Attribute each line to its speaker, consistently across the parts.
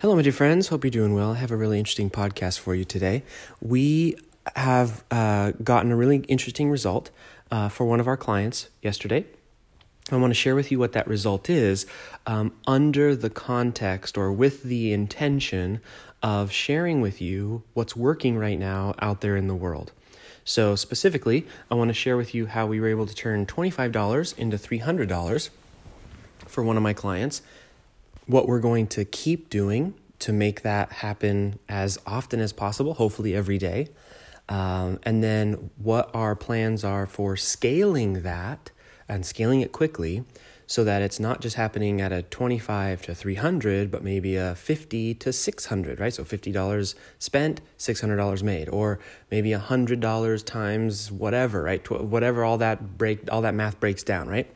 Speaker 1: Hello, my dear friends. Hope you're doing well. I have a really interesting podcast for you today. We have uh, gotten a really interesting result uh, for one of our clients yesterday. I want to share with you what that result is um, under the context or with the intention of sharing with you what's working right now out there in the world. So, specifically, I want to share with you how we were able to turn $25 into $300 for one of my clients what we're going to keep doing to make that happen as often as possible, hopefully every day. Um, and then what our plans are for scaling that and scaling it quickly so that it's not just happening at a 25 to 300 but maybe a 50 to 600 right? So $50 spent $600 made or maybe $100 times whatever right? Whatever all that break all that math breaks down right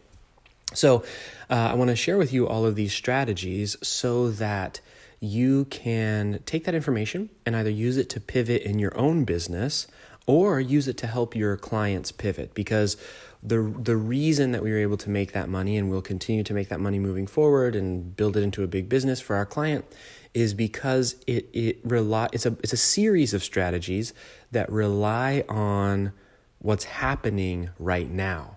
Speaker 1: so, uh, I want to share with you all of these strategies so that you can take that information and either use it to pivot in your own business or use it to help your clients pivot because the the reason that we were able to make that money and we'll continue to make that money moving forward and build it into a big business for our client is because it it rely it's a it's a series of strategies that rely on what's happening right now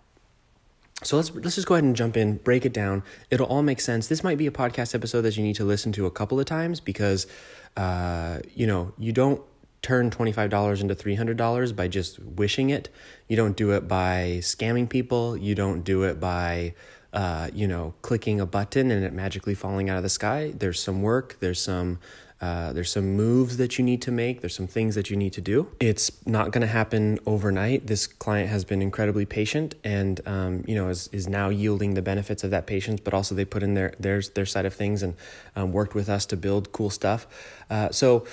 Speaker 1: so let's let's just go ahead and jump in, break it down. It'll all make sense. This might be a podcast episode that you need to listen to a couple of times because, uh, you know, you don't turn twenty five dollars into three hundred dollars by just wishing it. You don't do it by scamming people. You don't do it by, uh, you know, clicking a button and it magically falling out of the sky. There's some work. There's some uh, there's some moves that you need to make. There's some things that you need to do. It's not going to happen overnight. This client has been incredibly patient, and um, you know is is now yielding the benefits of that patience. But also they put in their their their side of things and um, worked with us to build cool stuff. Uh, so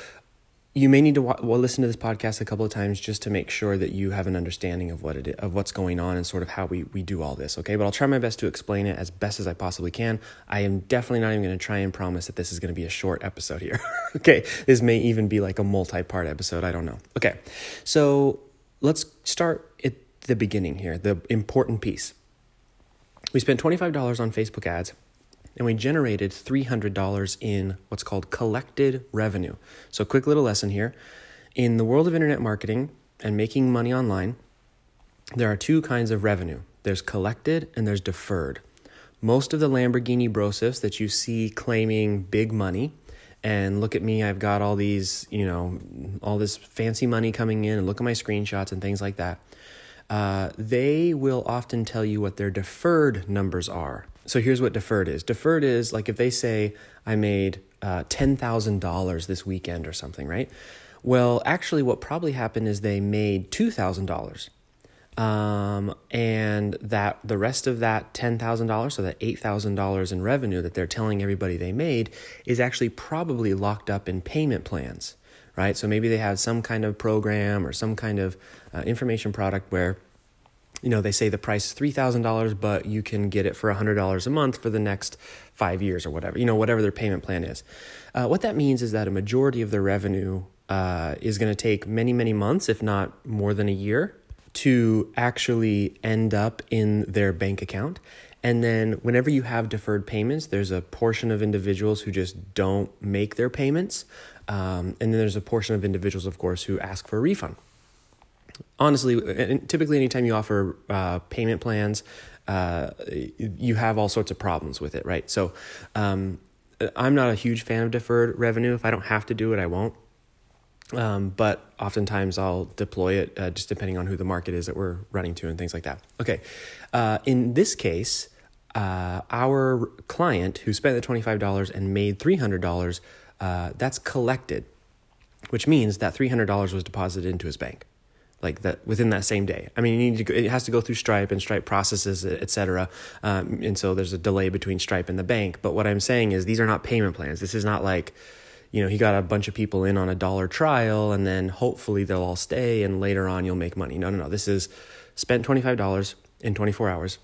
Speaker 1: you may need to well, listen to this podcast a couple of times just to make sure that you have an understanding of what it is, of what's going on and sort of how we, we do all this okay? But i'll try my best to explain it as best as i possibly can. I am definitely not even going to try and promise that this is going to be a short episode here okay? This may even be like a multi-part episode i don't know. Okay so let's start at the beginning here the important piece. We spent $25 on facebook ads and we generated $300 in what's called collected revenue. So, quick little lesson here. In the world of internet marketing and making money online, there are two kinds of revenue there's collected and there's deferred. Most of the Lamborghini brosifs that you see claiming big money, and look at me, I've got all these, you know, all this fancy money coming in, and look at my screenshots and things like that. Uh, they will often tell you what their deferred numbers are. So here's what deferred is. Deferred is like if they say I made uh, ten thousand dollars this weekend or something, right? Well, actually, what probably happened is they made two thousand dollars, um, and that the rest of that ten thousand dollars, so that eight thousand dollars in revenue that they're telling everybody they made, is actually probably locked up in payment plans, right? So maybe they have some kind of program or some kind of uh, information product where you know, they say the price is $3,000, but you can get it for $100 a month for the next five years or whatever, you know, whatever their payment plan is. Uh, what that means is that a majority of their revenue uh, is going to take many, many months, if not more than a year, to actually end up in their bank account. And then, whenever you have deferred payments, there's a portion of individuals who just don't make their payments. Um, and then there's a portion of individuals, of course, who ask for a refund honestly, typically, anytime you offer uh, payment plans, uh, you have all sorts of problems with it, right? So, um, I'm not a huge fan of deferred revenue. If I don't have to do it, I won't. Um, but oftentimes I'll deploy it uh, just depending on who the market is that we're running to and things like that. Okay. Uh, in this case, uh, our client who spent the $25 and made $300, uh, that's collected, which means that $300 was deposited into his bank like that within that same day. I mean, you need to go, it has to go through Stripe and Stripe processes, etc. Um, and so there's a delay between Stripe and the bank. But what I'm saying is these are not payment plans. This is not like, you know, he got a bunch of people in on a dollar trial and then hopefully they'll all stay and later on you'll make money. No, no, no. This is spent $25 in 24 hours.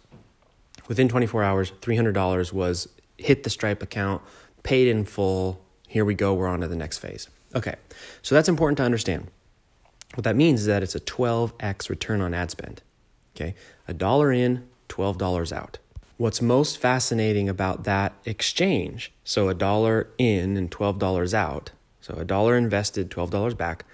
Speaker 1: Within 24 hours, $300 was hit the Stripe account, paid in full. Here we go. We're on to the next phase. Okay. So that's important to understand. What that means is that it's a 12x return on ad spend. Okay, a dollar in, $12 out. what's most fascinating about that exchange, so a dollar in and $12 out, so a dollar invested, $12 back.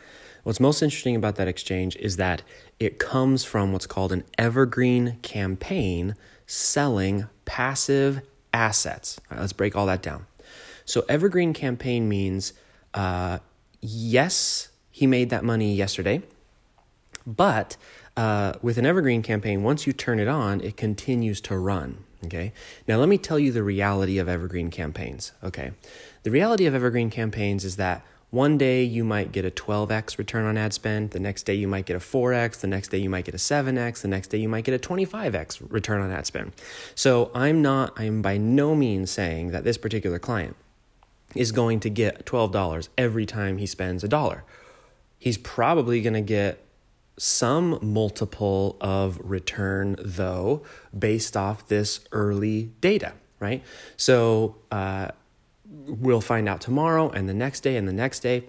Speaker 1: What's most interesting about that exchange is that it comes from what's called an evergreen campaign selling passive assets. All right, let's break all that down. So, evergreen campaign means uh, yes, he made that money yesterday, but uh, with an evergreen campaign, once you turn it on, it continues to run. Okay. Now, let me tell you the reality of evergreen campaigns. Okay. The reality of evergreen campaigns is that one day you might get a 12x return on ad spend, the next day you might get a 4x, the next day you might get a 7x, the next day you might get a 25x return on ad spend. So I'm not, I'm by no means saying that this particular client is going to get $12 every time he spends a dollar. He's probably going to get some multiple of return, though, based off this early data, right? So uh, we'll find out tomorrow and the next day and the next day.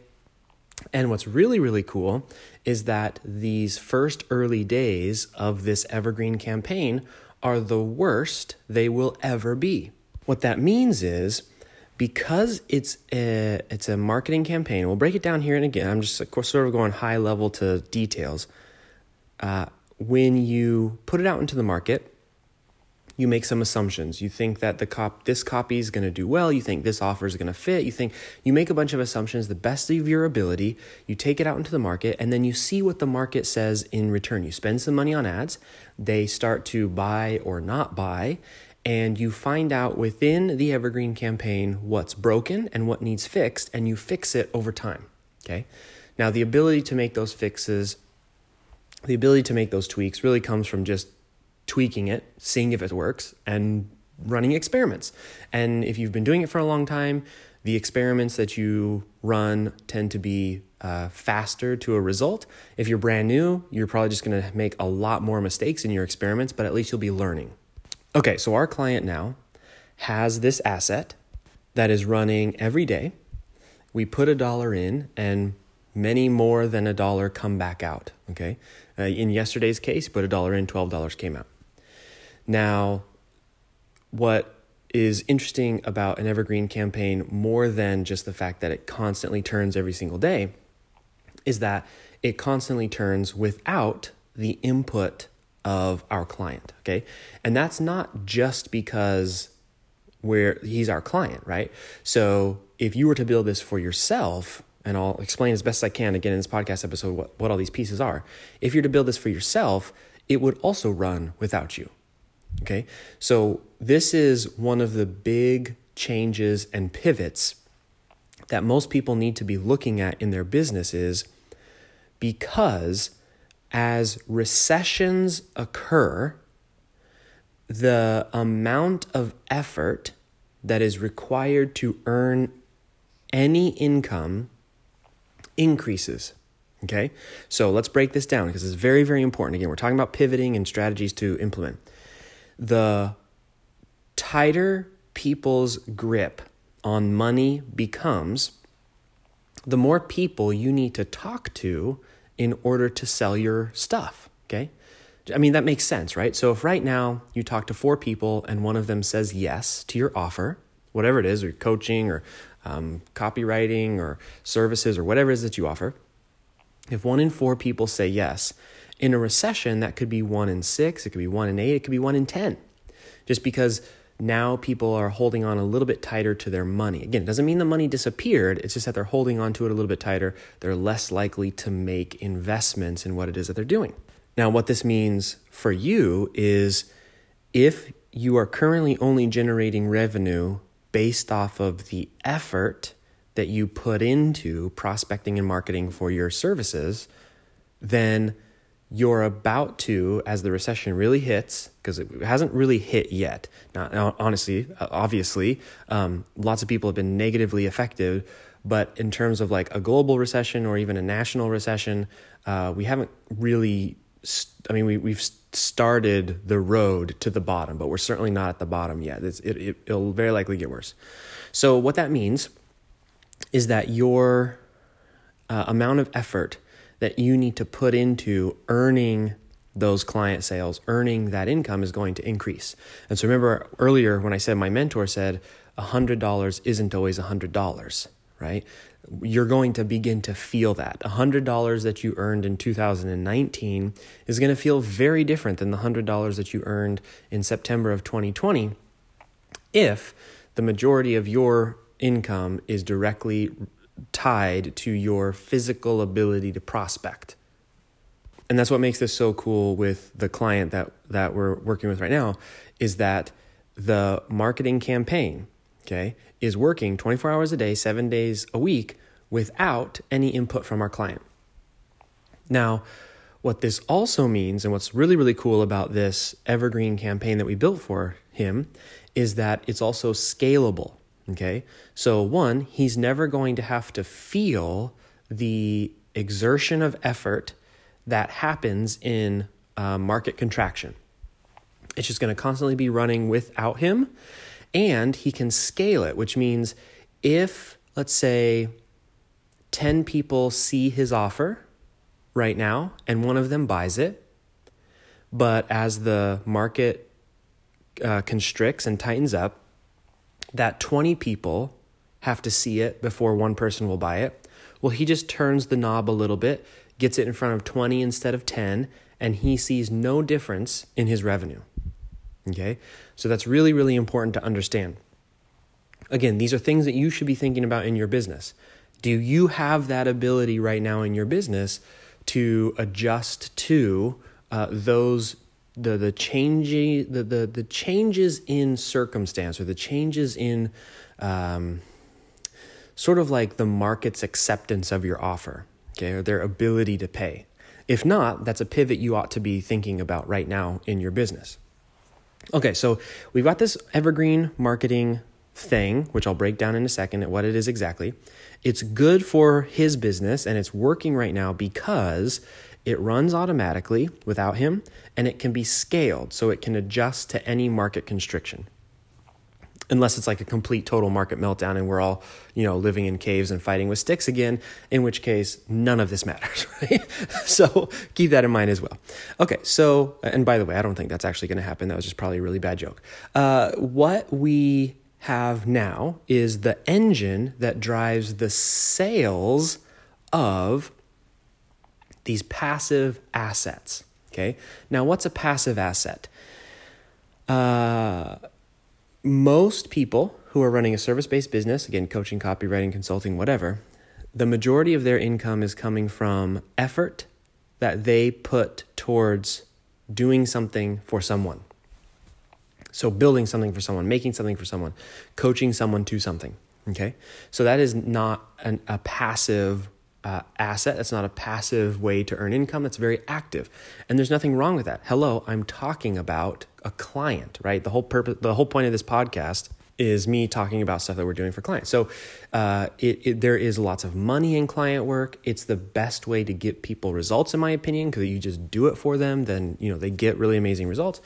Speaker 1: And what's really, really cool is that these first early days of this evergreen campaign are the worst they will ever be. What that means is because it's a, it's a marketing campaign, we'll break it down here and again. I'm just sort of going high level to details. Uh, when you put it out into the market, you make some assumptions. You think that the cop this copy is going to do well. You think this offer is going to fit. You think you make a bunch of assumptions, the best of your ability. You take it out into the market, and then you see what the market says in return. You spend some money on ads. They start to buy or not buy, and you find out within the Evergreen campaign what's broken and what needs fixed, and you fix it over time. Okay. Now, the ability to make those fixes, the ability to make those tweaks really comes from just tweaking it, seeing if it works, and running experiments. And if you've been doing it for a long time, the experiments that you run tend to be uh, faster to a result. If you're brand new, you're probably just going to make a lot more mistakes in your experiments, but at least you'll be learning. Okay, so our client now has this asset that is running every day. We put a dollar in and many more than a dollar come back out. Okay. Uh, in yesterday's case, put a dollar in, $12 came out. Now, what is interesting about an evergreen campaign more than just the fact that it constantly turns every single day is that it constantly turns without the input of our client, okay? And that's not just because we're he's our client, right? So if you were to build this for yourself, and I'll explain as best I can again in this podcast episode what, what all these pieces are. If you're to build this for yourself, it would also run without you. Okay? So this is one of the big changes and pivots that most people need to be looking at in their businesses because as recessions occur, the amount of effort that is required to earn any income increases. Okay, so let's break this down because it's very, very important. Again, we're talking about pivoting and strategies to implement. The tighter people's grip on money becomes, the more people you need to talk to in order to sell your stuff. Okay. I mean, that makes sense, right? So if right now you talk to four people and one of them says yes to your offer, whatever it is, or coaching or um, copywriting or services or whatever it is that you offer, if one in four people say yes, in a recession, that could be one in six, it could be one in eight, it could be one in 10. Just because now people are holding on a little bit tighter to their money. Again, it doesn't mean the money disappeared, it's just that they're holding on to it a little bit tighter. They're less likely to make investments in what it is that they're doing. Now, what this means for you is if you are currently only generating revenue based off of the effort that you put into prospecting and marketing for your services, then you're about to, as the recession really hits, because it hasn't really hit yet. Not honestly, uh, obviously, um, lots of people have been negatively affected. But in terms of like a global recession or even a national recession, uh, we haven't really. St- I mean, we we've started the road to the bottom, but we're certainly not at the bottom yet. It's, it, it it'll very likely get worse. So what that means is that your uh, amount of effort that you need to put into earning those client sales, earning that income is going to increase. And so remember earlier when I said my mentor said $100 isn't always $100, right? You're going to begin to feel that. $100 that you earned in 2019 is going to feel very different than the $100 that you earned in September of 2020 if the majority of your income is directly tied to your physical ability to prospect. And that's what makes this so cool with the client that, that we're working with right now is that the marketing campaign, okay, is working 24 hours a day, seven days a week without any input from our client. Now, what this also means, and what's really, really cool about this evergreen campaign that we built for him, is that it's also scalable. Okay. So, one, he's never going to have to feel the exertion of effort that happens in uh, market contraction. It's just going to constantly be running without him. And he can scale it, which means if, let's say, 10 people see his offer right now and one of them buys it, but as the market uh, constricts and tightens up, that 20 people have to see it before one person will buy it. Well, he just turns the knob a little bit, gets it in front of 20 instead of 10, and he sees no difference in his revenue. Okay? So that's really, really important to understand. Again, these are things that you should be thinking about in your business. Do you have that ability right now in your business to adjust to uh, those the the changing the, the the changes in circumstance or the changes in um, sort of like the market's acceptance of your offer, okay, or their ability to pay. If not, that's a pivot you ought to be thinking about right now in your business. Okay, so we've got this evergreen marketing thing, which I'll break down in a second at what it is exactly. It's good for his business and it's working right now because it runs automatically without him and it can be scaled so it can adjust to any market constriction. Unless it's like a complete total market meltdown and we're all, you know, living in caves and fighting with sticks again, in which case none of this matters, right? so keep that in mind as well. Okay, so, and by the way, I don't think that's actually to happen. That was just probably a really bad joke. Uh, what we have now is the engine that drives the sales of these passive assets. Okay. Now, what's a passive asset? Uh, most people who are running a service based business, again, coaching, copywriting, consulting, whatever, the majority of their income is coming from effort that they put towards doing something for someone. So, building something for someone, making something for someone, coaching someone to something. Okay. So, that is not an, a passive uh, asset. That's not a passive way to earn income. That's very active. And there's nothing wrong with that. Hello, I'm talking about a client, right? The whole purpose, the whole point of this podcast is me talking about stuff that we're doing for clients. So uh, it, it, there is lots of money in client work. It's the best way to get people results, in my opinion, because you just do it for them, then you know they get really amazing results.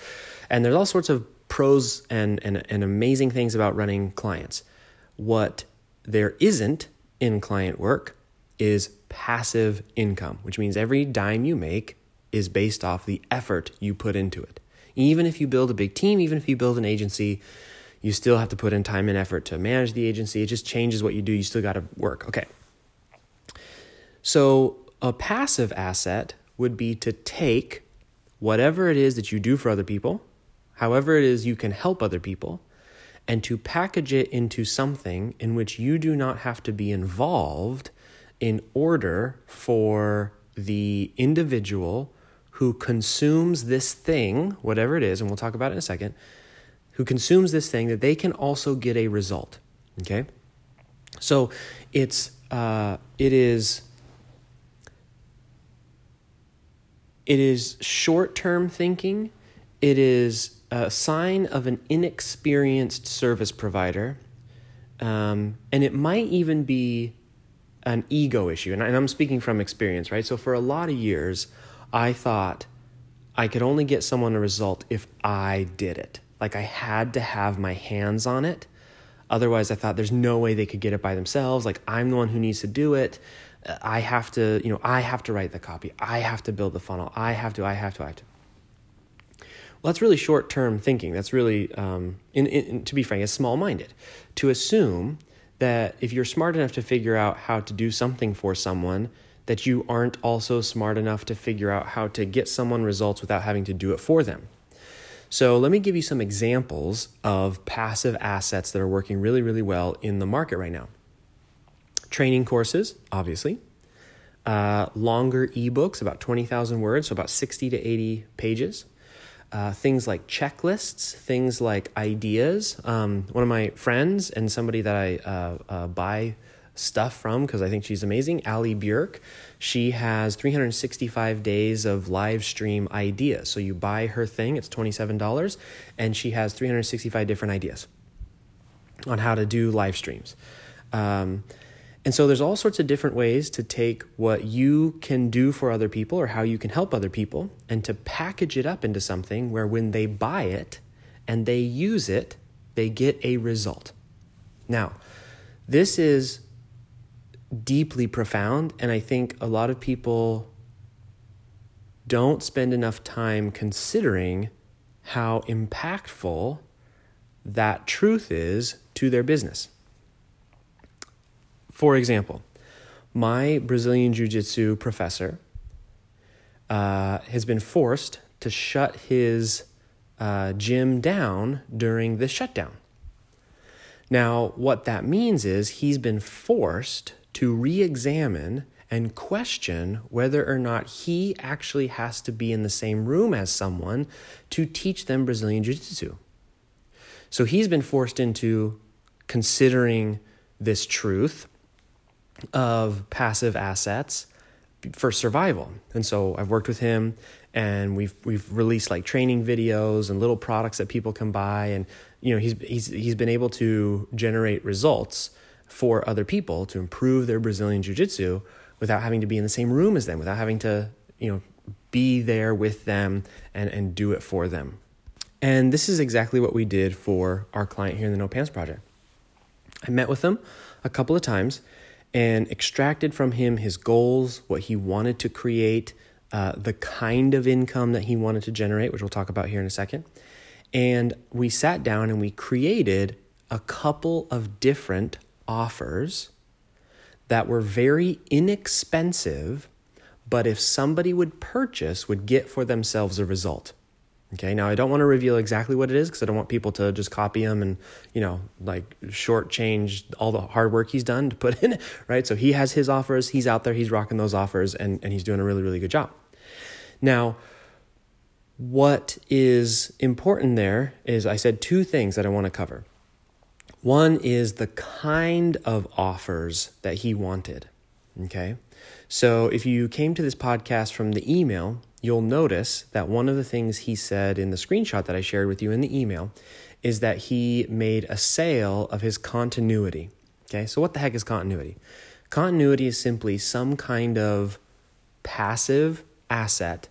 Speaker 1: And there's all sorts of pros and, and, and amazing things about running clients. What there isn't in client work is passive income, which means every dime you make is based off the effort you put into it. Even if you build a big team, even if you build an agency, you still have to put in time and effort to manage the agency. It just changes what you do. You still got to work. Okay. So, a passive asset would be to take whatever it is that you do for other people, however it is you can help other people, and to package it into something in which you do not have to be involved in order for the individual who consumes this thing, whatever it is, and we'll talk about it in a second, who consumes this thing, that they can also get a result. Okay? So it's uh, it is it is short-term thinking. It is a sign of an inexperienced service provider, um, and it might even be an ego issue. And I'm speaking from experience, right? So for a lot of years, I thought I could only get someone a result if I did it. Like I had to have my hands on it. Otherwise, I thought there's no way they could get it by themselves. Like I'm the one who needs to do it. I have to, you know, I have to write the copy. I have to build the funnel. I have to, I have to, I have to. Well, that's really short term thinking. That's really, um, in, in, to be frank, it's small minded. To assume that if you're smart enough to figure out how to do something for someone, that you aren't also smart enough to figure out how to get someone results without having to do it for them. So, let me give you some examples of passive assets that are working really, really well in the market right now. Training courses, obviously. Uh, longer ebooks, about 20,000 words, so about 60 to 80 pages uh, things like checklists, things like ideas. Um, one of my friends and somebody that I uh, uh, buy stuff from because I think she's amazing, Allie Bjerk. She has 365 days of live stream ideas. So you buy her thing, it's $27, and she has 365 different ideas on how to do live streams. Um, and so there's all sorts of different ways to take what you can do for other people or how you can help other people and to package it up into something where when they buy it and they use it, they get a result. Now, this is deeply profound, and I think a lot of people don't spend enough time considering how impactful that truth is to their business. For example, my Brazilian Jiu Jitsu professor uh, has been forced to shut his uh, gym down during the shutdown. Now, what that means is he's been forced to re examine and question whether or not he actually has to be in the same room as someone to teach them Brazilian Jiu Jitsu. So he's been forced into considering this truth of passive assets for survival. And so I've worked with him and we've we've released like training videos and little products that people can buy and you know he's he's he's been able to generate results for other people to improve their Brazilian jiu-jitsu without having to be in the same room as them, without having to, you know, be there with them and and do it for them. And this is exactly what we did for our client here in the No Pants project. I met with them a couple of times and extracted from him his goals, what he wanted to create, uh, the kind of income that he wanted to generate, which we'll talk about here in a second. And we sat down and we created a couple of different offers that were very inexpensive, but if somebody would purchase, would get for themselves a result. Okay, now I don't want to reveal exactly what it is because I don't want people to just copy him and, you know, like shortchange all the hard work he's done to put in right? So he has his offers, he's out there, he's rocking those offers, and, and he's doing a really, really good job. Now, what is important there is I said two things that I want to cover. One is the kind of offers that he wanted. Okay. So if you came to this podcast from the email, you'll notice that one of the things he said in the screenshot that I shared with you in the email is that he made a sale of his continuity. Okay, so what the heck is continuity? Continuity is simply some kind of passive asset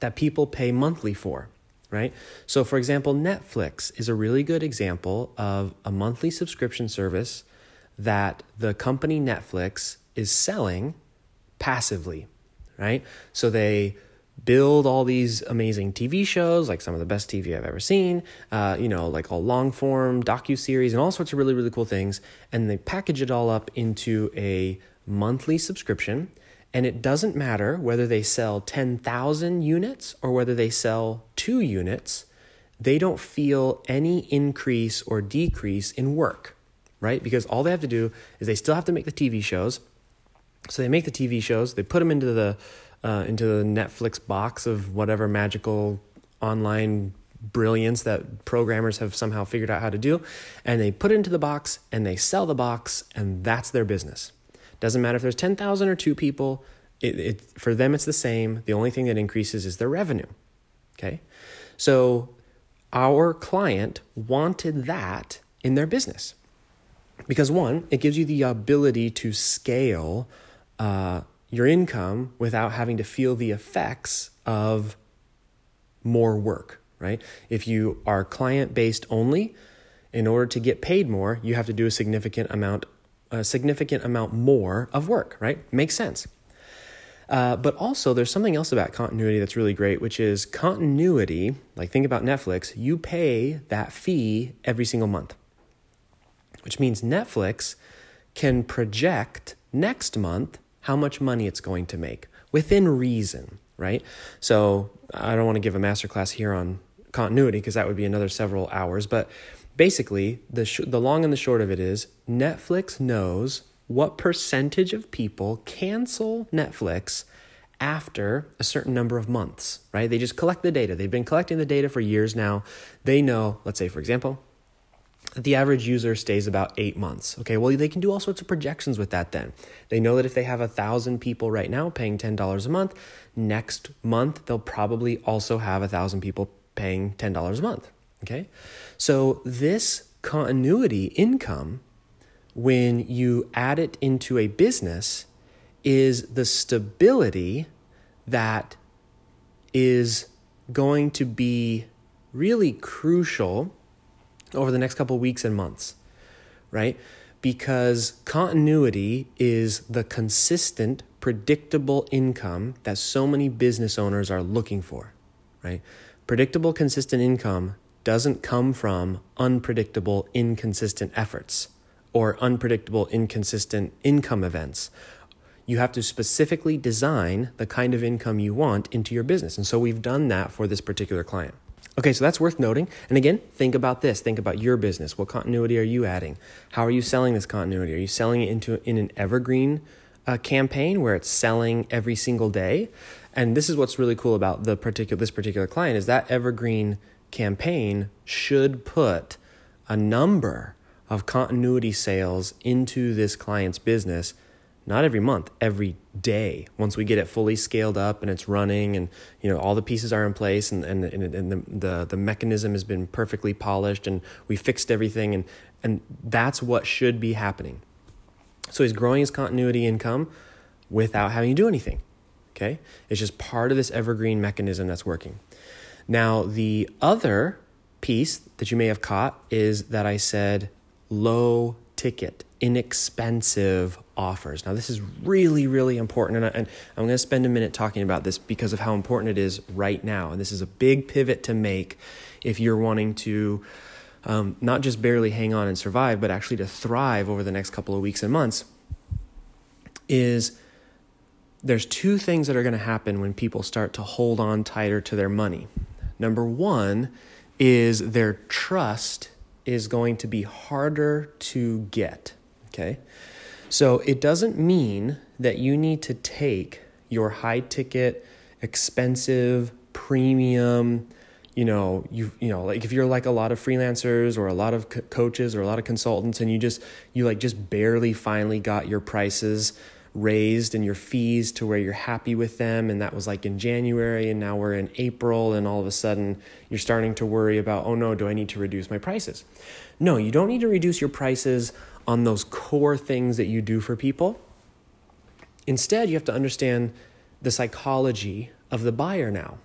Speaker 1: that people pay monthly for, right? So, for example, Netflix is a really good example of a monthly subscription service that the company Netflix is selling passively right? So they build all these amazing TV shows, like some of the best TV I've ever seen, uh, you know, like all long form docu series and all sorts of really really cool things, and they package it all up into a monthly subscription. And it doesn't matter whether they sell 10,000 units or whether they sell two units, they don't feel any increase or decrease in work, right? Because all they have to do is they still have to make the TV shows, so they make the TV shows, they put them into the uh, into the Netflix box of whatever magical online brilliance that programmers have somehow figured out how to do, and they put it into the box and they sell the box, and that's their business. Doesn't matter if there's ten thousand or two people. It, it for them it's the same. The only thing that increases is their revenue. Okay, so our client wanted that in their business because one, it gives you the ability to scale uh, your income without having to feel the effects of more work, right? If you are client based only, in order to get paid more, you have to do a significant amount, a significant amount more of work, right? Makes sense. Uh, but also, there's something else about continuity that's really great, which is continuity. Like, think about Netflix, you pay that fee every single month, which means Netflix can project next month how much money it's going to make within reason, right? So, I don't want to give a masterclass here on continuity because that would be another several hours, but basically, the, sh- the long and the short of it is Netflix knows what percentage of people cancel Netflix after a certain number of months, right? They just collect the data. They've been collecting the data for years now. They know, let's say, for example, the average user stays about eight months. Okay, well, they can do all sorts of projections with that then. They know that if they have a thousand people right now paying $10 a month, next month they'll probably also have a thousand people paying $10 a month. Okay, so this continuity income when you add it into a business is the stability that is going to be really crucial over the next couple weeks and months, right? Because continuity is the consistent, predictable income that so many business owners are looking for, right? Predictable, consistent income doesn't come from unpredictable, inconsistent efforts or unpredictable, inconsistent income events. You have to specifically design the kind of income you want into your business. And so we've done that for this particular client. Okay, so that's worth noting. And again, think about this. Think about your business. What continuity are you adding? How are you selling this continuity? Are you selling it into in an evergreen uh, campaign where it's selling every single day? And this is what's really cool about the particular this particular client is that evergreen campaign should put a number of continuity sales into this client's business not every month every day. Once we get it fully scaled up and it's running and you know all the pieces are in place and, and, and, the, the, the mechanism has been perfectly polished and we fixed everything and, and that's what should be happening. So he's growing his continuity income without having to do anything okay? It's just part of this evergreen mechanism that's working. Now the other piece that you may have caught is that i said low ticket, inexpensive offers. Now, this is really, really important. And, I, I'm going to spend a minute talking about this because of how important it is right now. And this is a big pivot to make if you're wanting to um, not just barely hang on and survive, but actually to thrive over the next couple of weeks and months. Is there's two things that are going to happen when people start to hold on tighter to their money. Number one is their trust is going to be harder to get. Okay. So it doesn't mean that you need to take your high ticket, expensive, premium, you know, you you know, like if you're like a lot of freelancers or a lot of co- coaches or a lot of consultants and you just you like just barely finally got your prices raised and your fees to where you're happy with them and that was like in January and now we're in April and all of a sudden you're starting to worry about oh no do I need to reduce my prices. No, you don't need to reduce your prices on those core things that you do for people. Instead, you have to understand the psychology of the buyer now.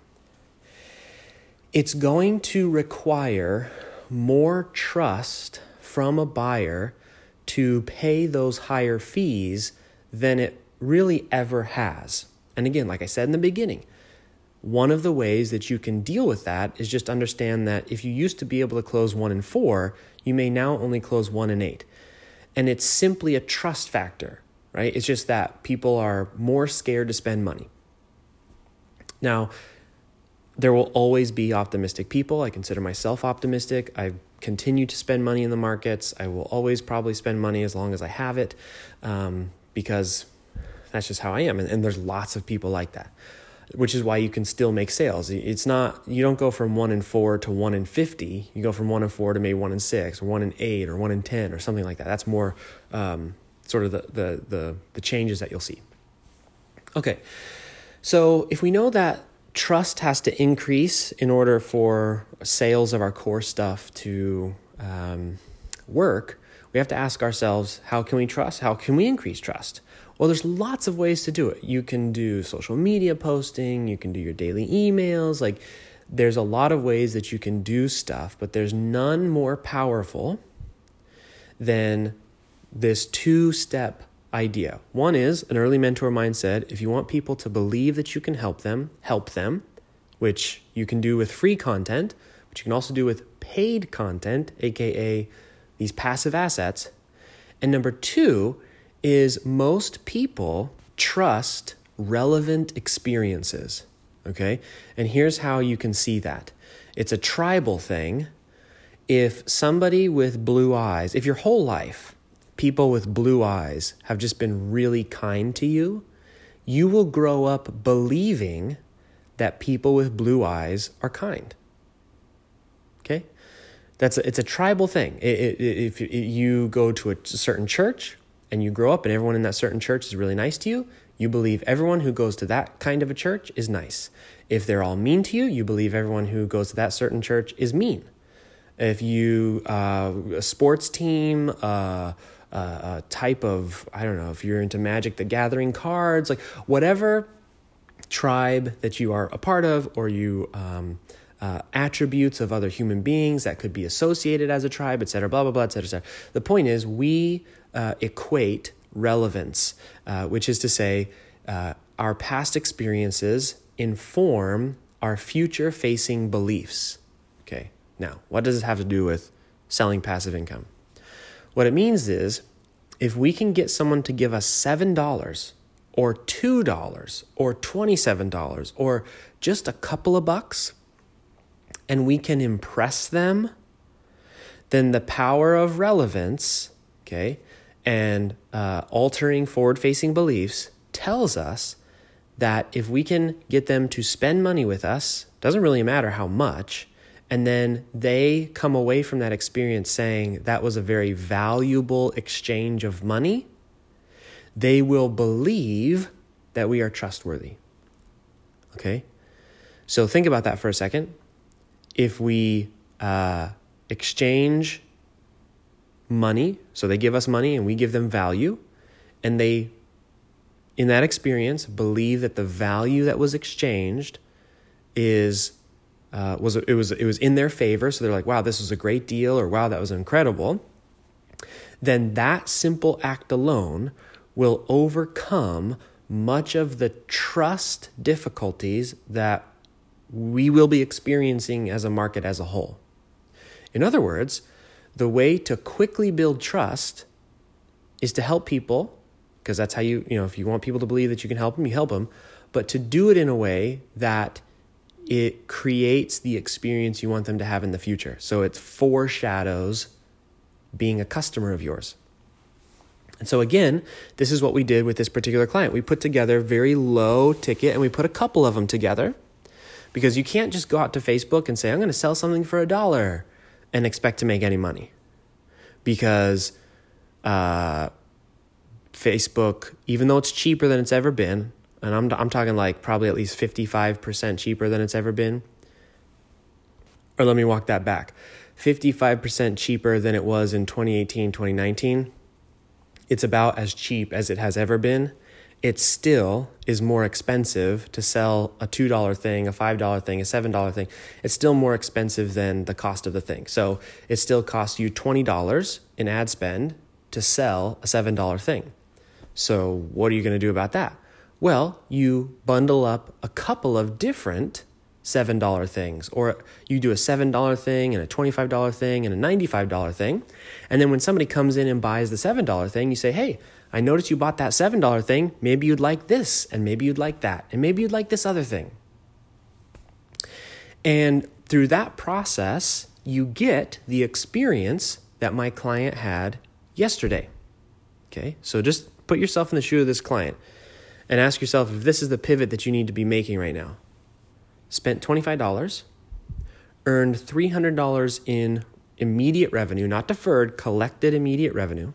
Speaker 1: It's going to require more trust from a buyer to pay those higher fees than it really ever has. And again, like I said in the beginning, one of the ways that you can deal with that is just understand that if you used to be able to close one in four, you may now only close one in eight. And it's simply a trust factor, right? It's just that people are more scared to spend money. Now, there will always be optimistic people. I consider myself optimistic. I continue to spend money in the markets. I will always probably spend money as long as I have it. Um, because that's just how I am. And, and there's lots of people like that, which is why you can still make sales. It's not, you don't go from one in four to one in 50. You go from one in four to maybe one in six or one in eight or one in 10 or something like that. That's more um, sort of the, the, the, the changes that you'll see. Okay. So if we know that trust has to increase in order for sales of our core stuff to um, work, we have to ask ourselves how can we trust? How can we increase trust? Well, there's lots of ways to do it. You can do social media posting, you can do your daily emails, like there's a lot of ways that you can do stuff, but there's none more powerful than this two step idea. One is an early mentor mindset. If you want people to believe that you can help them, help them, which you can do with free content, but you can also do with paid content, aka these passive assets. And number two is most people trust relevant experiences. Okay? And here's how you can see that it's a tribal thing. If somebody with blue eyes, if your whole life, people with blue eyes have just been really kind to you, you will grow up believing that people with blue eyes are kind. That's a, it's a tribal thing. It, it, if you go to a certain church and you grow up and everyone in that certain church is really nice to you, you believe everyone who goes to that kind of a church is nice. If they're all mean to you, you believe everyone who goes to that certain church is mean. If you, uh, a sports team, uh, uh, a type of, I don't know, if you're into Magic the Gathering cards, like whatever tribe that you are a part of or you, um, uh, attributes of other human beings that could be associated as a tribe, et cetera, blah, blah, blah, et cetera, et cetera. The point is, we uh, equate relevance, uh, which is to say, uh, our past experiences inform our future facing beliefs. Okay, now, what does this have to do with selling passive income? What it means is if we can get someone to give us $7 or $2 or $27 or just a couple of bucks, and we can impress them, then the power of relevance, okay, and uh, altering forward facing beliefs tells us that if we can get them to spend money with us, doesn't really matter how much, and then they come away from that experience saying that was a very valuable exchange of money, they will believe that we are trustworthy. Okay? So think about that for a second. If we uh, exchange money, so they give us money and we give them value, and they in that experience believe that the value that was exchanged is uh, was it was it was in their favor so they're like wow this was a great deal or wow that was incredible then that simple act alone will overcome much of the trust difficulties that we will be experiencing as a market as a whole in other words the way to quickly build trust is to help people because that's how you, you know, if you want people to believe that you can help them, you help them, but to do it in a way that it creates the experience you want them to have in the future. So it foreshadows being a customer of yours. And so, again, this is what we did with this particular client. We put together very low ticket and we put a couple of them together because you can't just go out to Facebook and say, I'm going to sell something for a dollar and expect to make any money. Because uh, Facebook, even though it's cheaper than it's ever been, and I'm, I'm talking like probably at least 55% cheaper than it's ever been. Or let me walk that back 55% cheaper than it was in 2018, 2019. It's about as cheap as it has ever been. It still is more expensive to sell a $2 thing, a $5 thing, a $7 thing. It's still more expensive than the cost of the thing. So it still costs you $20 in ad spend to sell a $7 thing. So, what are you going to do about that? Well, you bundle up a couple of different $7 things, or you do a $7 thing and a $25 thing and a $95 thing. And then when somebody comes in and buys the $7 thing, you say, hey, I noticed you bought that $7 thing. Maybe you'd like this, and maybe you'd like that, and maybe you'd like this other thing. And through that process, you get the experience that my client had yesterday. Okay, so just put yourself in the shoe of this client and ask yourself if this is the pivot that you need to be making right now. Spent $25, earned $300 in immediate revenue, not deferred, collected immediate revenue.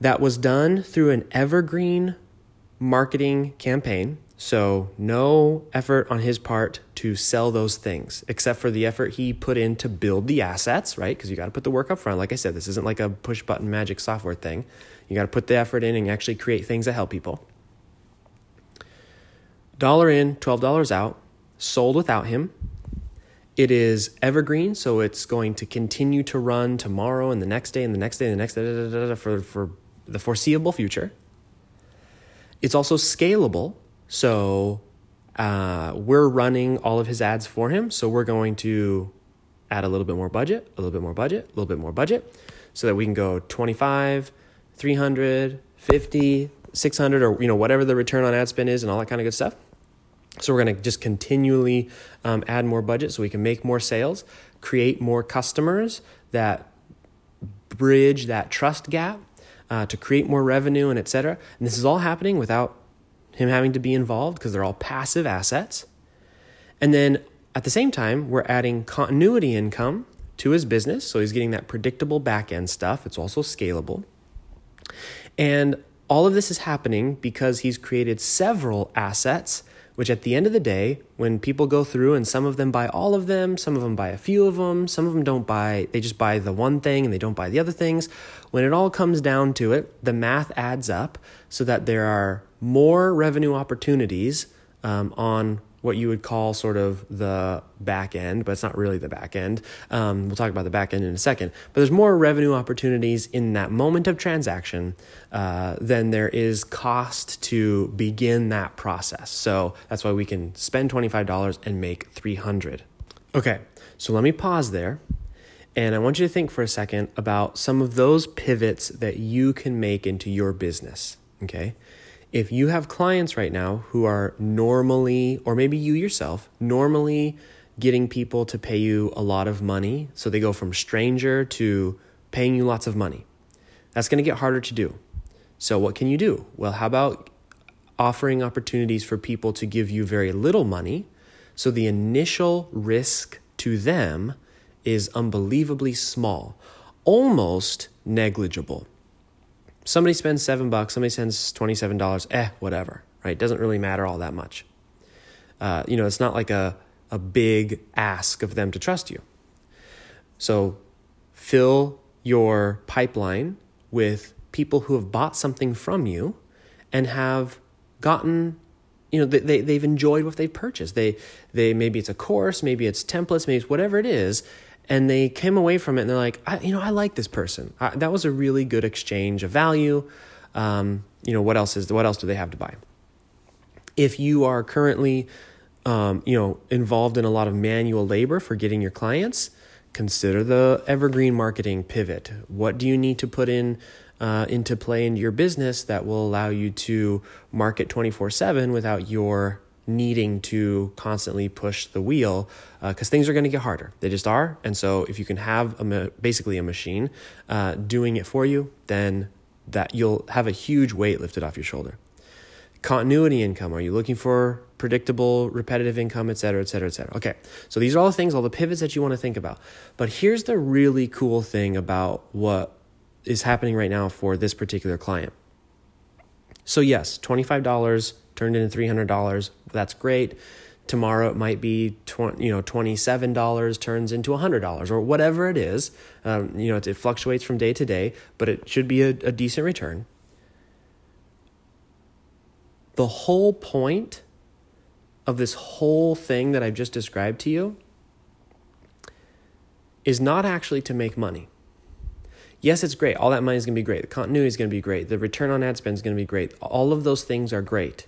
Speaker 1: That was done through an evergreen marketing campaign. So, no effort on his part to sell those things, except for the effort he put in to build the assets, right? Because you got to put the work up front. Like I said, this isn't like a push button magic software thing. You got to put the effort in and actually create things that help people. Dollar in, $12 out, sold without him. It is evergreen, so it's going to continue to run tomorrow and the next day and the next day and the next day da, da, da, for, for the foreseeable future. It's also scalable. So uh, we're running all of his ads for him. So we're going to add a little bit more budget, a little bit more budget, a little bit more budget, so that we can go 25, 300, 50, 600, or you know whatever the return on ad spend is, and all that kind of good stuff. So we're going to just continually um, add more budget so we can make more sales, create more customers that bridge that trust gap uh, to create more revenue and et cetera. And this is all happening without him having to be involved because they're all passive assets. And then at the same time, we're adding continuity income to his business. So he's getting that predictable back end stuff. It's also scalable. And all of this is happening because he's created several assets which at the end of the day, when people go through and some of them buy all of them, some of them buy a few of them, some of them don't buy, they just buy the one thing and they don't buy the other things. When it all comes down to it, the math adds up so that there are more revenue opportunities um, on what you would call sort of the back end, but it's not really the back end. Um, we'll talk about the back end in a second. But there's more revenue opportunities in that moment of transaction uh, than there is cost to begin that process. So that's why we can spend $25 and make 300. Okay, so let me pause there. And I want you to think for a second about some of those pivots that you can make into your business. Okay if you have clients right now who are normally, or maybe you yourself, normally getting people to pay you a lot of money, so they go from stranger to paying you lots of money, that's going to get harder to do. So, what can you do? Well, how about offering opportunities for people to give you very little money so the initial risk to them is unbelievably small, almost negligible somebody spends seven bucks, somebody spends $27, eh, whatever, right? Doesn't really matter all that much. Uh, you know, it's not like a, a big ask of them to trust you. So fill your pipeline with people who have bought something from you and have gotten you know they, they, they've enjoyed what they've purchased they they maybe it's a course maybe it's templates maybe it's whatever it is and they came away from it and they're like, I, you know, I like this person. I, that was a really good exchange of value. Um, you know, what else is what else do they have to buy? If you are currently, um, you know, involved in a lot of manual labor for getting your clients, consider the evergreen marketing pivot. What do you need to put in? Uh, into play into your business that will allow you to market 24 7 without your needing to constantly push the wheel because uh, things are going to get harder. They just are. And so if you can have a ma- basically a machine uh, doing it for you, then that you'll have a huge weight lifted off your shoulder. Continuity income. Are you looking for predictable, repetitive income, et cetera, et cetera, et cetera? Okay. So these are all the things, all the pivots that you want to think about. But here's the really cool thing about what is happening right now for this particular client. So yes, $25 turned into $300. That's great. Tomorrow it might be 20, you know $27 turns into $100 or whatever it is. Um, you know, it, it, fluctuates from day to day, but it should be a, a decent return. The whole point of this whole thing that I've just described to you is not actually to make money. Yes, it's great. All that money is going to be great. The continuity is going to be great. The return on ad spend is going to be great. All of those things are great.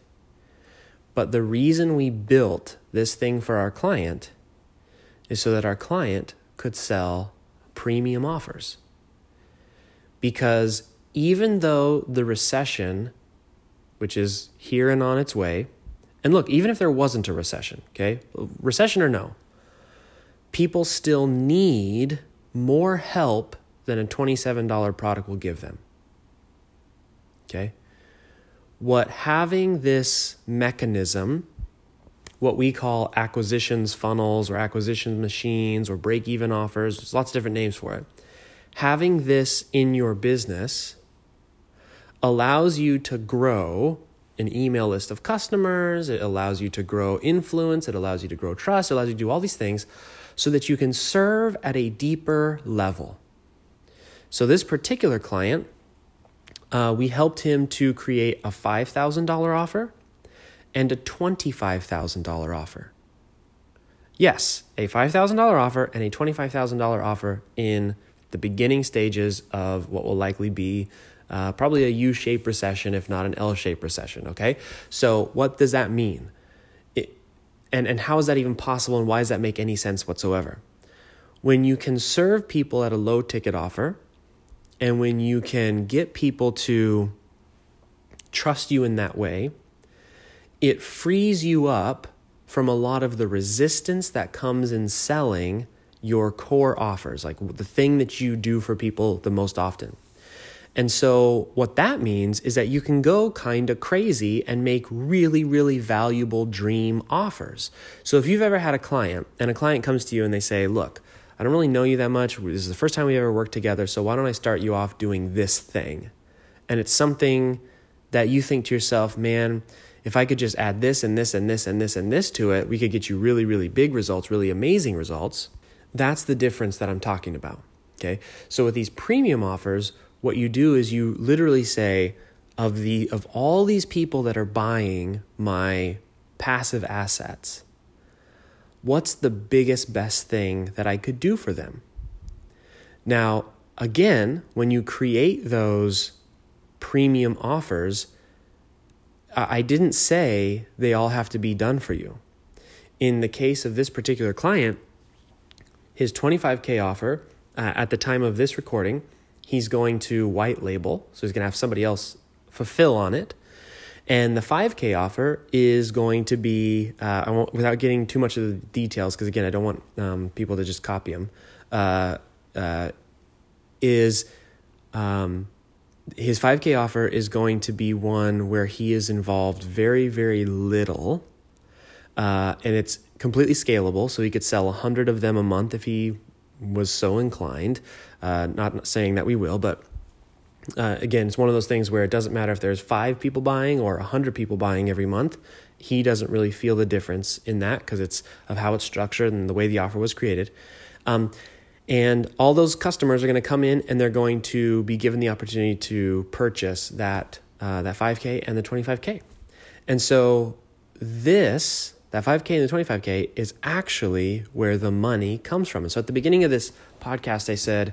Speaker 1: But the reason we built this thing for our client is so that our client could sell premium offers. Because even though the recession, which is here and on its way, and look, even if there wasn't a recession, okay, recession or no, people still need more help than a $27 product will give them. Okay? What having this mechanism, what we call acquisitions funnels or acquisition machines or break even offers, there's lots of different names for it. Having this in your business allows you to grow an email list of customers, it allows you to grow influence, it allows you to grow trust, it allows you to do all these things so that you can serve at a deeper level. So, this particular client uh, we helped him to create a $5,000 offer and a $25,000 offer. Yes, a $5,000 offer and a $25,000 offer in the beginning stages of what will likely be uh, probably a U shaped recession, if not an L shaped recession. Okay. So, what does that mean? It, and, and how is that even possible, and why does that make any sense whatsoever? When you can serve people at a low ticket offer, and when you can get people to trust you in that way, it frees you up from a lot of the resistance that comes in selling your core offers, like the thing that you do for people the most often. And so, what that means is that you can go kind of crazy and make really, really valuable dream offers. So, if you've ever had a client and a client comes to you and they say, Look, I don't really know you that much. This is the first time we ever worked together. So, why don't I start you off doing this thing? And it's something that you think to yourself, man, if I could just add this and this and this and this and this to it, we could get you really, really big results, really amazing results. That's the difference that I'm talking about. Okay. So with these premium offers, what you do is you literally say, of the of all these people that are buying my passive assets, what's the biggest best thing that I could do for them? Now, again, when you create those premium offers, I didn't say they all have to be done for you. In the case of this particular client, his 25K offer uh, at the time of this recording, he's going to white label. So he's going to have somebody else fulfill on it. And the 5K offer is going to be, uh, I won't, without getting too much of the details, because again, I don't want um, people to just copy them, uh, uh is um, his 5K offer is going to be one where he is involved very, very little. Uh, and it's completely scalable. So he could sell 100 of them a month if he was so inclined. Uh, not saying that we will, but uh, again, it's one of those things where it doesn't matter if there's five people buying or a 100 people buying every month. He doesn't really feel the difference in that because it's of how it's structured and the way the offer was created. Um, and all those customers are going to come in and they're going to be given the opportunity to purchase that, uh, that 5K and the 25K. And so this, that 5K and the 25K, is actually where the money comes from. And so at the beginning of this podcast, I said,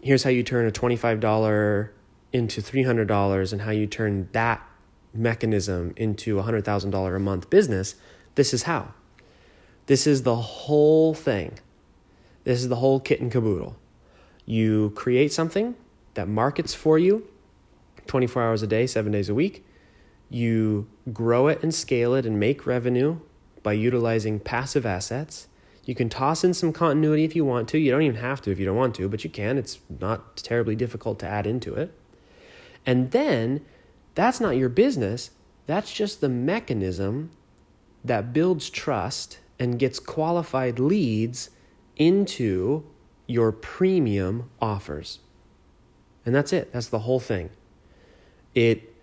Speaker 1: here's how you turn a $25 into $300 and how you turn that mechanism into a $100,000 a month business. This is how. This is the whole thing. This is the whole kit and caboodle. You create something that markets for you 24 hours a day, seven days a week. You grow it and scale it and make revenue by utilizing passive assets. You can toss in some continuity if you want to. You don't even have to if you don't want to, but you can. It's not terribly difficult to add into it. And then that's not your business. That's just the mechanism that builds trust and gets qualified leads into your premium offers. And that's it. That's the whole thing. It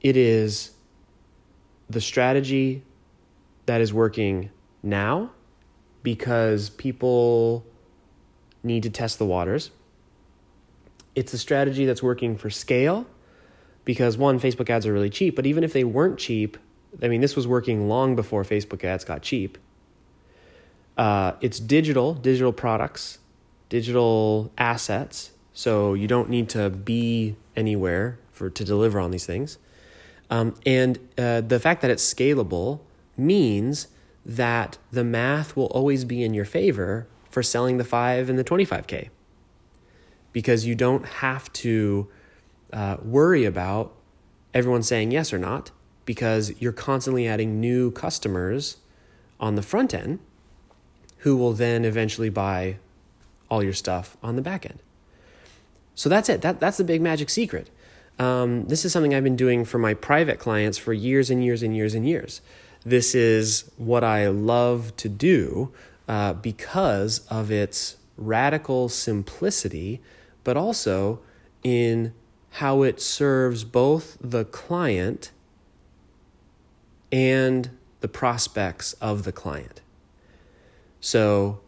Speaker 1: it is the strategy that is working now because people need to test the waters. It's a strategy that's working for scale because one, Facebook ads are really cheap, but even if they weren't cheap, I mean, this was working long before Facebook ads got cheap. Uh, it's digital, digital products, digital assets. So you don't need to be anywhere for to deliver on these things. Um, and uh, the fact that it's scalable means that the math will always be in your favor for selling the 5 and the 25K. Because you don't have to uh, worry about everyone saying yes or not, because you're constantly adding new customers on the front end who will then eventually buy all your stuff on the back end. So that's it. That, that's the big magic secret. Um, this is something I've been doing for my private clients for years and years and years and years. This is what I love to do uh, because of its radical simplicity, but also in how it serves both the client and the prospects of the client. So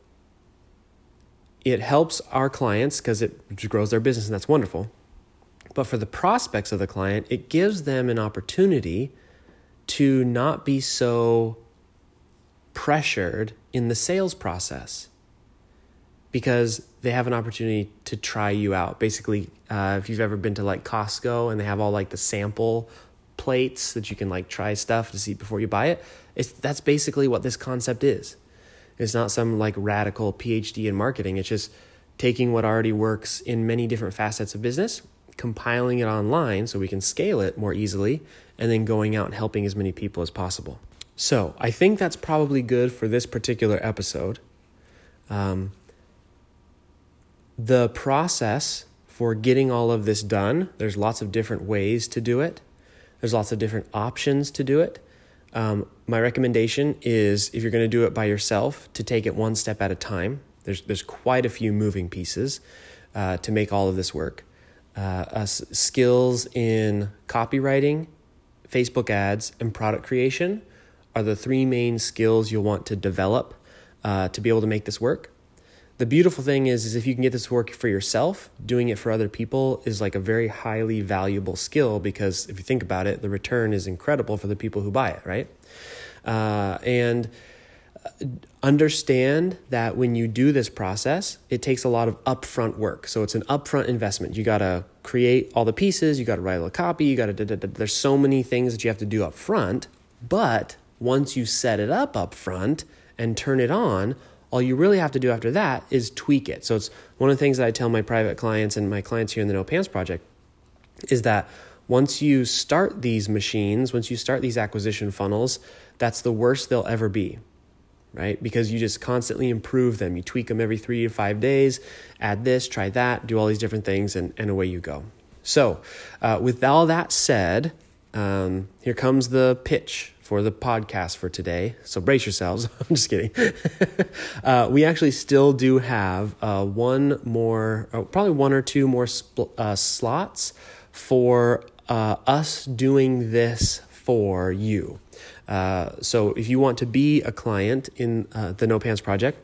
Speaker 1: it helps our clients because it grows their business and that's wonderful. But for the prospects of the client, it gives them an opportunity to not be so pressured in the sales process. because they have an opportunity to try you out. Basically, uh, if you've ever been to like Costco and they have all like the sample plates that you can like try stuff to see before you buy it, it's that's basically what this concept is. It's not some like radical PhD in marketing. It's just taking what already works in many different facets of business, compiling it online so we can scale it more easily, and then going out and helping as many people as possible. So I think that's probably good for this particular episode. Um, the process for getting all of this done, there's lots of different ways to do it. There's lots of different options to do it. Um, my recommendation is if you're going to do it by yourself, to take it one step at a time. There's there's quite a few moving pieces uh, to make all of this work. Uh, uh, skills in copywriting, Facebook ads, and product creation are the three main skills you'll want to develop uh, to be able to make this work the beautiful thing is, is if you can get this work for yourself, doing it for other people is like a very highly valuable skill because if you think about it, the return is incredible for the people who buy it, right? Uh, and understand that when you do this process, it takes a lot of upfront work. So it's an upfront investment. You got to create all the pieces, you got to write a copy, you got to, there's so many things that you have to do up front. But once you set it up up front and turn it on, all you really have to do after that is tweak it. So it's one of the things that I tell my private clients and my clients here in the No Pants Project is that once you start these machines, once you start these acquisition funnels, that's the worst they'll ever be, right? Because you just constantly improve them. You tweak them every three to five days, add this, try that, do all these different things, and, and away you go. So, uh, with all that said, um, here comes the pitch for the podcast for today. So brace yourselves. I'm just kidding. uh, we actually still do have uh, one more, uh, probably one or two more spl- uh, slots for uh, us doing this for you. Uh, so if you want to be a client in the No Pants Project,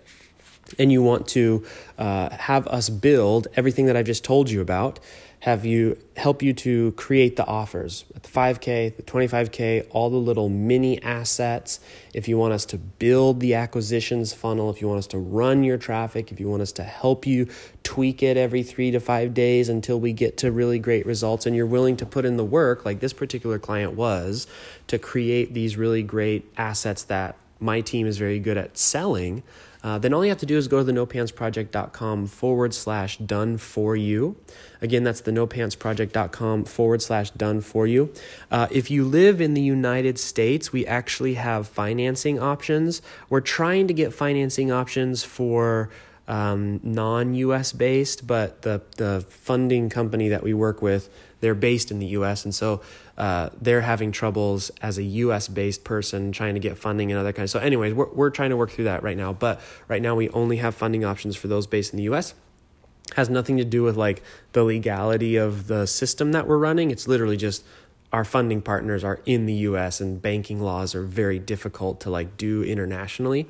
Speaker 1: and you want to have us build everything that I've just told you about, have you help you to create the offers. The 5k the 25k all the little mini assets. If you want us to build the acquisitions funnel if you want us to run your traffic if you want us to help you tweak it every 3 to 5 days until we get to really great results and you're willing to put in the work like this particular client was to create these really great assets that my team is very good at selling uh, then all you have to do is go to the nopantsproject.com forward slash done for you. Again, that's the nopantsproject.com forward slash done for you. Uh, if you live in the United States, we actually have financing options. We're trying to get financing options for um, non US based, but the, the funding company that we work with, they're based in the US. And so uh, they're having troubles as a US based person trying to get funding and other kinds. So, anyways, we're, we're trying to work through that right now. But right now, we only have funding options for those based in the US. Has nothing to do with like the legality of the system that we're running. It's literally just our funding partners are in the US and banking laws are very difficult to like do internationally.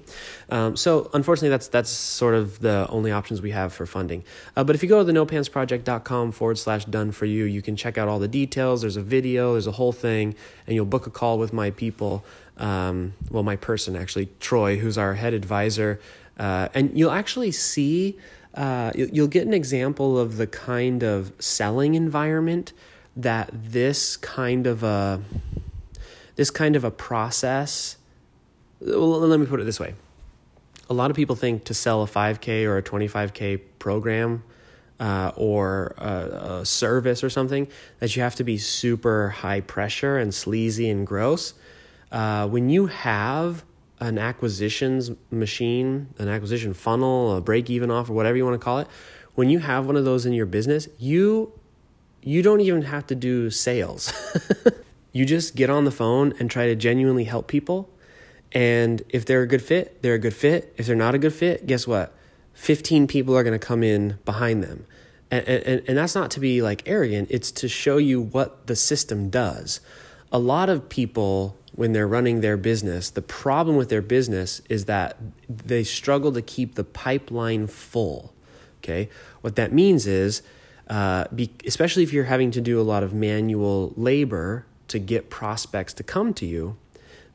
Speaker 1: Um, so unfortunately, that's that's sort of the only options we have for funding. Uh, but if you go to the nopantsproject.com forward slash done for you, you can check out all the details. There's a video, there's a whole thing, and you'll book a call with my people. Um, well, my person actually, Troy, who's our head advisor, uh, and you'll actually see. Uh, you'll get an example of the kind of selling environment that this kind of a this kind of a process well, let me put it this way. A lot of people think to sell a 5k or a 25k program uh, or a, a, service or something that you have to be super high pressure and sleazy and gross. Uh, when you have an acquisitions machine an acquisition funnel a break even offer whatever you want to call it when you have one of those in your business you you don't even have to do sales. you just get on the phone and try to genuinely help people. And if they're a good fit, they're a good fit. If they're not a good fit, guess what? 15 people are going to come in behind them. And, and, and that's not to be like arrogant, it's to show you what the system does. A lot of people, when they're running their business, the problem with their business is that they struggle to keep the pipeline full. Okay? What that means is, uh, be, especially if you're having to do a lot of manual labor to get prospects to come to you,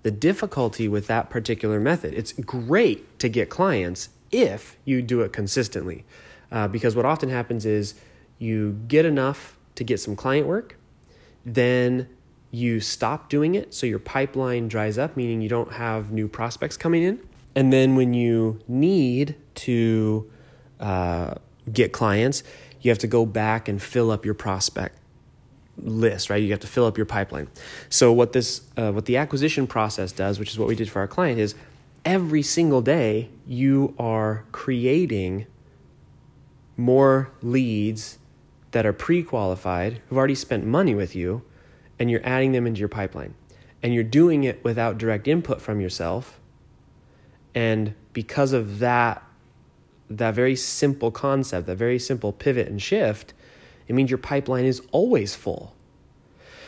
Speaker 1: the difficulty with that particular method, it's great to get clients if you do it consistently. Uh, because what often happens is you get enough to get some client work, then you stop doing it, so your pipeline dries up, meaning you don't have new prospects coming in. And then when you need to uh, get clients, you have to go back and fill up your prospect list, right? You have to fill up your pipeline. So what this, uh, what the acquisition process does, which is what we did for our client, is every single day you are creating more leads that are pre-qualified who've already spent money with you and you're adding them into your pipeline and you're doing it without direct input from yourself and because of that that very simple concept that very simple pivot and shift it means your pipeline is always full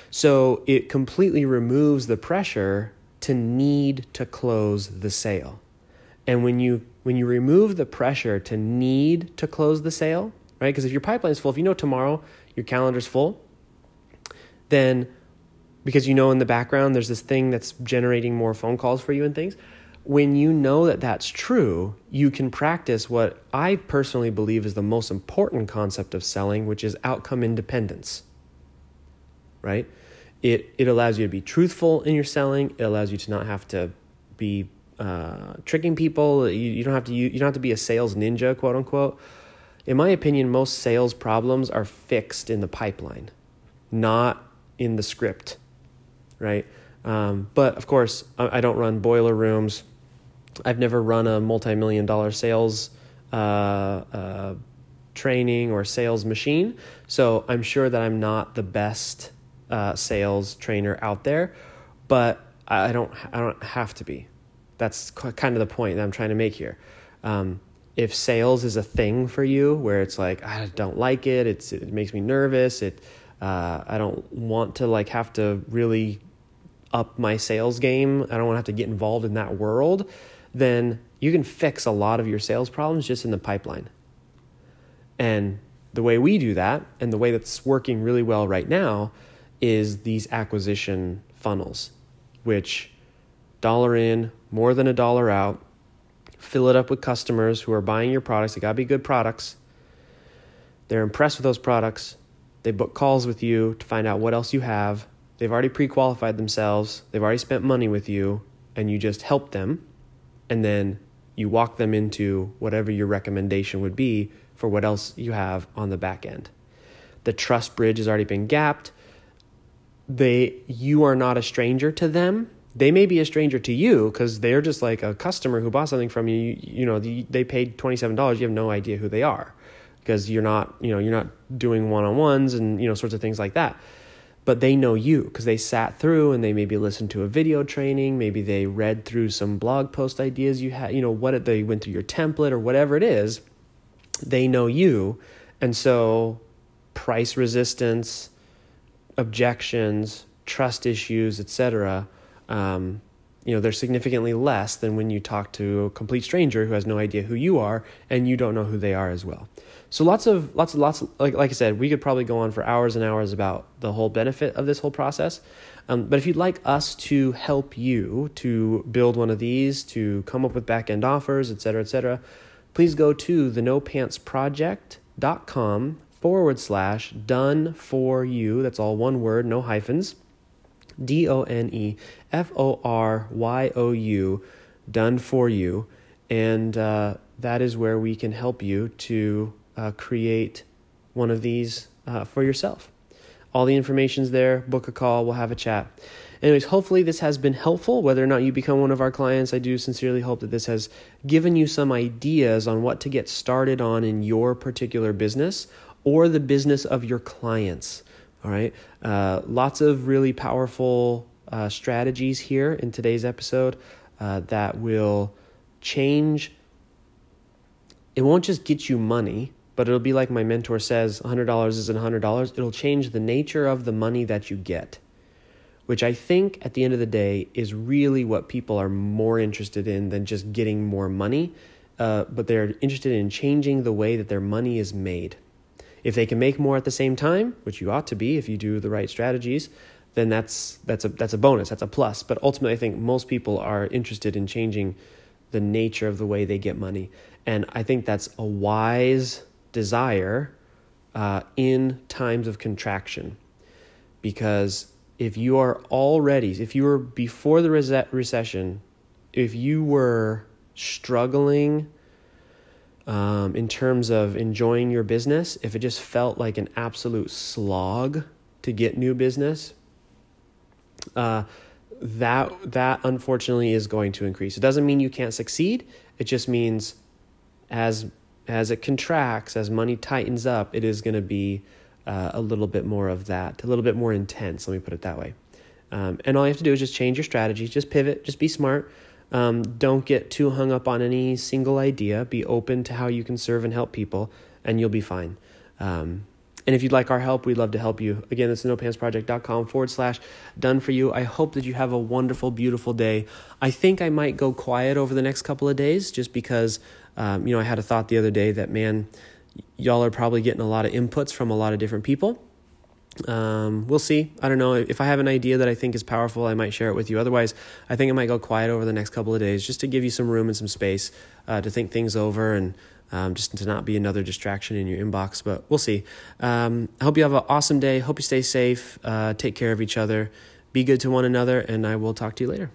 Speaker 1: so it completely removes the pressure to need to close the sale and when you when you remove the pressure to need to close the sale right because if your pipeline is full if you know tomorrow your calendar's full then because you know in the background there's this thing that's generating more phone calls for you and things. When you know that that's true, you can practice what I personally believe is the most important concept of selling, which is outcome independence. Right? It, it allows you to be truthful in your selling. It allows you to not have to be uh, tricking people. You, you don't have to you, you don't have to be a sales ninja, quote unquote. In my opinion, most sales problems are fixed in the pipeline, not in the script right? Um, but of course, I, I, don't run boiler rooms. I've never run a multi million dollar sales uh, uh, training or sales machine. So I'm sure that I'm not the best uh, sales trainer out there, but I don't, I don't have to be. That's kind of the point that I'm trying to make here. Um, if sales is a thing for you where it's like I don't like it, it's it makes me nervous, it uh, I don't want to like have to really up my sales game, I don't want to have to get involved in that world, then you can fix a lot of your sales problems just in the pipeline. And the way we do that, and the way that's working really well right now, is these acquisition funnels, which dollar in, more than a dollar out, fill it up with customers who are buying your products. They got to be good products. They're impressed with those products. They book calls with you to find out what else you have. They've already pre qualified themselves, they've already spent money with you, and you just help them. And then you walk them into whatever your recommendation would be for what else you have on the back end. The trust bridge has already been gapped. They, you are not a stranger to them. They may be a stranger to you because they're just like a customer who bought something from you. You, you know, they paid twenty seven dollars. You have no idea who they are because you're not, you know, you're not doing one on ones and you know sorts of things like that but they know you because they sat through and they maybe listened to a video training maybe they read through some blog post ideas you had you know what they went through your template or whatever it is they know you. And so price resistance objections trust issues etc um, you know they're significantly less than when you talk to a complete stranger who has no idea who you are and you don't know who they are as well so lots of lots of lots of, like like I said, we could probably go on for hours and hours about the whole benefit of this whole process. Um, but if you'd like us to help you to build one of these, to come up with back end offers, et cetera, et cetera, please go to the nopantsproject.com forward slash done for you. That's all one word, no hyphens. D O N E F O R Y O U, done for you. And uh, that is where we can help you to uh, create one of these uh, for yourself. All the information's there. Book a call. We'll have a chat. Anyways, hopefully this has been helpful. Whether or not you become one of our clients, I do sincerely hope that this has given you some ideas on what to get started on in your particular business or the business of your clients. All right. Uh, lots of really powerful uh, strategies here in today's episode uh, that will change. It won't just get you money, but it'll be like my mentor says $100 isn't $100. It'll change the nature of the money that you get, which I think at the end of the day is really what people are more interested in than just getting more money. Uh, but they're interested in changing the way that their money is made. If they can make more at the same time, which you ought to be if you do the right strategies, then that's that's a that's a bonus, that's a plus. But ultimately, I think most people are interested in changing the nature of the way they get money. And I think that's a wise desire uh, in times of contraction. Because if you are already, if you were before the recession, if you were struggling um, in terms of enjoying your business, if it just felt like an absolute slog to get new business, uh, that that unfortunately is going to increase. It doesn't mean you can't succeed. It just means as as it contracts, as money tightens up, it is going to be uh, a little bit more of that, a little bit more intense. Let me put it that way. Um, and all you have to do is just change your strategy, just pivot, just be smart. Um, don't get too hung up on any single idea. Be open to how you can serve and help people, and you'll be fine. Um, and if you'd like our help, we'd love to help you. Again, that's nopantsproject.com forward slash done for you. I hope that you have a wonderful, beautiful day. I think I might go quiet over the next couple of days just because, um, you know, I had a thought the other day that, man, y'all are probably getting a lot of inputs from a lot of different people. Um, we'll see. I don't know. If I have an idea that I think is powerful, I might share it with you. Otherwise, I think I might go quiet over the next couple of days just to give you some room and some space uh, to think things over and um, just to not be another distraction in your inbox. But we'll see. Um, I hope you have an awesome day. Hope you stay safe. Uh, take care of each other. Be good to one another, and I will talk to you later.